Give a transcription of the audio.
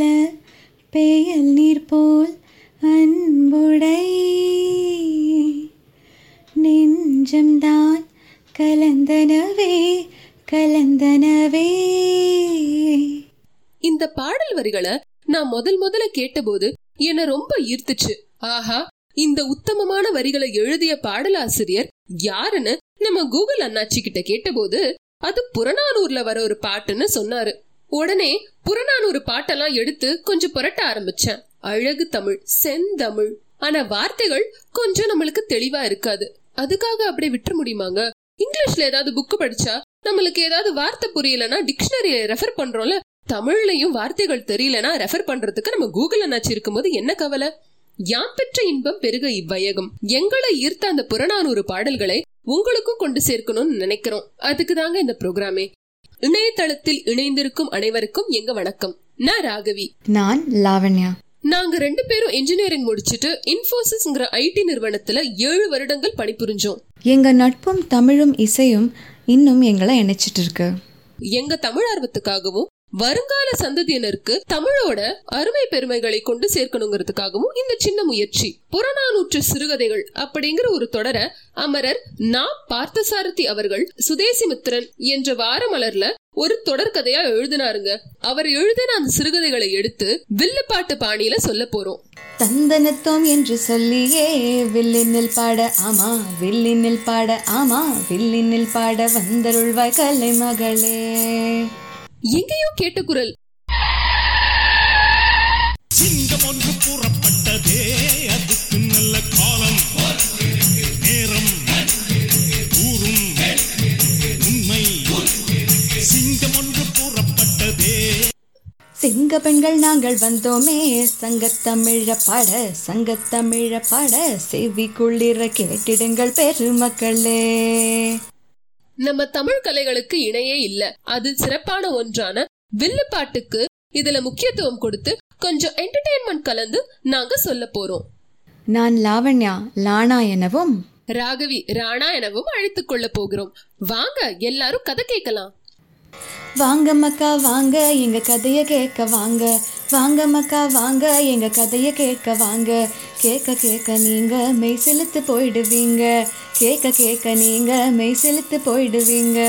போல பெயல் நீர் போல் அன்புடை. நெஞ்சம்தான் கலந்தனவே கலந்தனவே. இந்த பாடல் வரிகளை நான் முதல் முதல்ல கேட்டபோது என்ன ரொம்ப ஈர்த்துச்சு. ஆஹா இந்த உத்தமமான வரிகளை எழுதிய பாடலாசிரியர் யாருன்னு நம்ம கூகுள் அண்ணாச்சி கிட்ட கேட்டபோது அது புறநானூர்ல வர ஒரு பாட்டுன்னு சொன்னாரு. உடனே புறநானூறு பாட்டெல்லாம் எடுத்து கொஞ்சம் புரட்ட ஆரம்பிச்சேன். அழகு தமிழ் செந்தமிழ் ஆனா வார்த்தைகள் கொஞ்சம் நம்மளுக்கு தெளிவா இருக்காது. அதுக்காக அப்படியே விட்டுற முடியுமாங்க? இங்கிலீஷ்ல ஏதாவது புக்கு படிச்சா நம்மளுக்கு ஏதாவது வார்த்தை புரியலன்னா டிக்ஷனரி ரெஃபர் பண்றோம்ல தமிழ்லயும் வார்த்தைகள் தெரியலனா ரெஃபர் பண்றதுக்கு நம்ம கூகுள் அண்ணாச்சி இருக்கும்போது என்ன கவலை? யாம் பெற்ற இன்பம் பெருக இவ்வையகம். எங்களை ஈர்த்த அந்த புறநானூறு பாடல்களை உங்களுக்கும் கொண்டு சேர்க்கணும்னு நினைக்கிறோம். அதுக்கு தாங்க இந்த ப்ரோக்ராமே இணையதளத்தில் இணைந்திருக்கும் அனைவருக்கும் எங்க வணக்கம். நான் ராகவி. நான் லாவண்யா. நாங்க ரெண்டு பேரும் இன்ஜினியரிங் முடிச்சிட்டு இன்ஃபோசிஸ்ங்கிற ஐடி நிறுவனத்துல ஏழு வருடங்கள் பணிபுரிஞ்சோம். எங்க நட்பும் தமிழும் இசையும் இன்னும் எங்களை இணைச்சிட்டு இருக்கு. எங்க தமிழ் ஆர்வத்துக்காகவும் வருங்கால சந்ததியினருக்கு தமிழோட அருமை பெருமைகளை கொண்டு சேர்க்கணுங்கிறதுக்காகவும் இந்த சின்ன முயற்சி. புறநானூற்று சிறுகதைகள் அப்படிங்கிற ஒரு தொடர அமரர் நா. பார்த்தசாரதி அவர்கள் சுதேசிமித்திரன் என்ற வாரமலர்ல ஒரு தொடர்கதையா எழுதினாருங்க. அவர் எழுதின அந்த சிறுகதைகளை எடுத்து வில்லுப்பாட்டு பாணியில சொல்ல போறோம். தந்தனத்தோம் என்று சொல்லியே வில்லினில் பாட ஆமா வில்லினில் பாட ஆமா வில்லினில் பாட வந்தருள்வாய் கலை மகளே எங்கேயோ கேட்ட குரல் சிங்கம் ஒன்று கூறப்பட்டதே அதுக்கு நல்ல காலம். நேரம் ஊரும் உண்மை. சிங்கம் ஒன்று கூறப்பட்டதே சிங்க பெண்கள் நாங்கள் வந்தோமே சங்கத்தமிழ பாட சங்கத்தமிழ பாட செவி குளிர கேட்டிடுங்கள் பெருமக்களே. நம்ம தமிழ் கலைகளுக்கு இணையே இல்ல. அது சிறப்பான ஒன்றான வில்லுப்பாட்டுக்கு இதுல முக்கியத்துவம் கொடுத்து கொஞ்சம் என்டர்டெயின்மெண்ட் கலந்து நாங்க சொல்ல போறோம். நான் லாவண்யா லானா எனவும் ராகவி ராணா எனவும் அழைத்துக் கொள்ள போகிறோம். வாங்க எல்லாரும் கதை கேட்கலாம். வாங்க மக்கா வாங்க எங்க கதைய கேட்க வாங்க. வாங்க மக்கா வாங்க எங்க கதைய கேட்க வாங்க. கேட்க கேட்க நீங்க மெய் செலுத்து போயிடுவீங்க. கேட்க கேட்க நீங்க மெய் செலுத்து போயிடுவீங்க.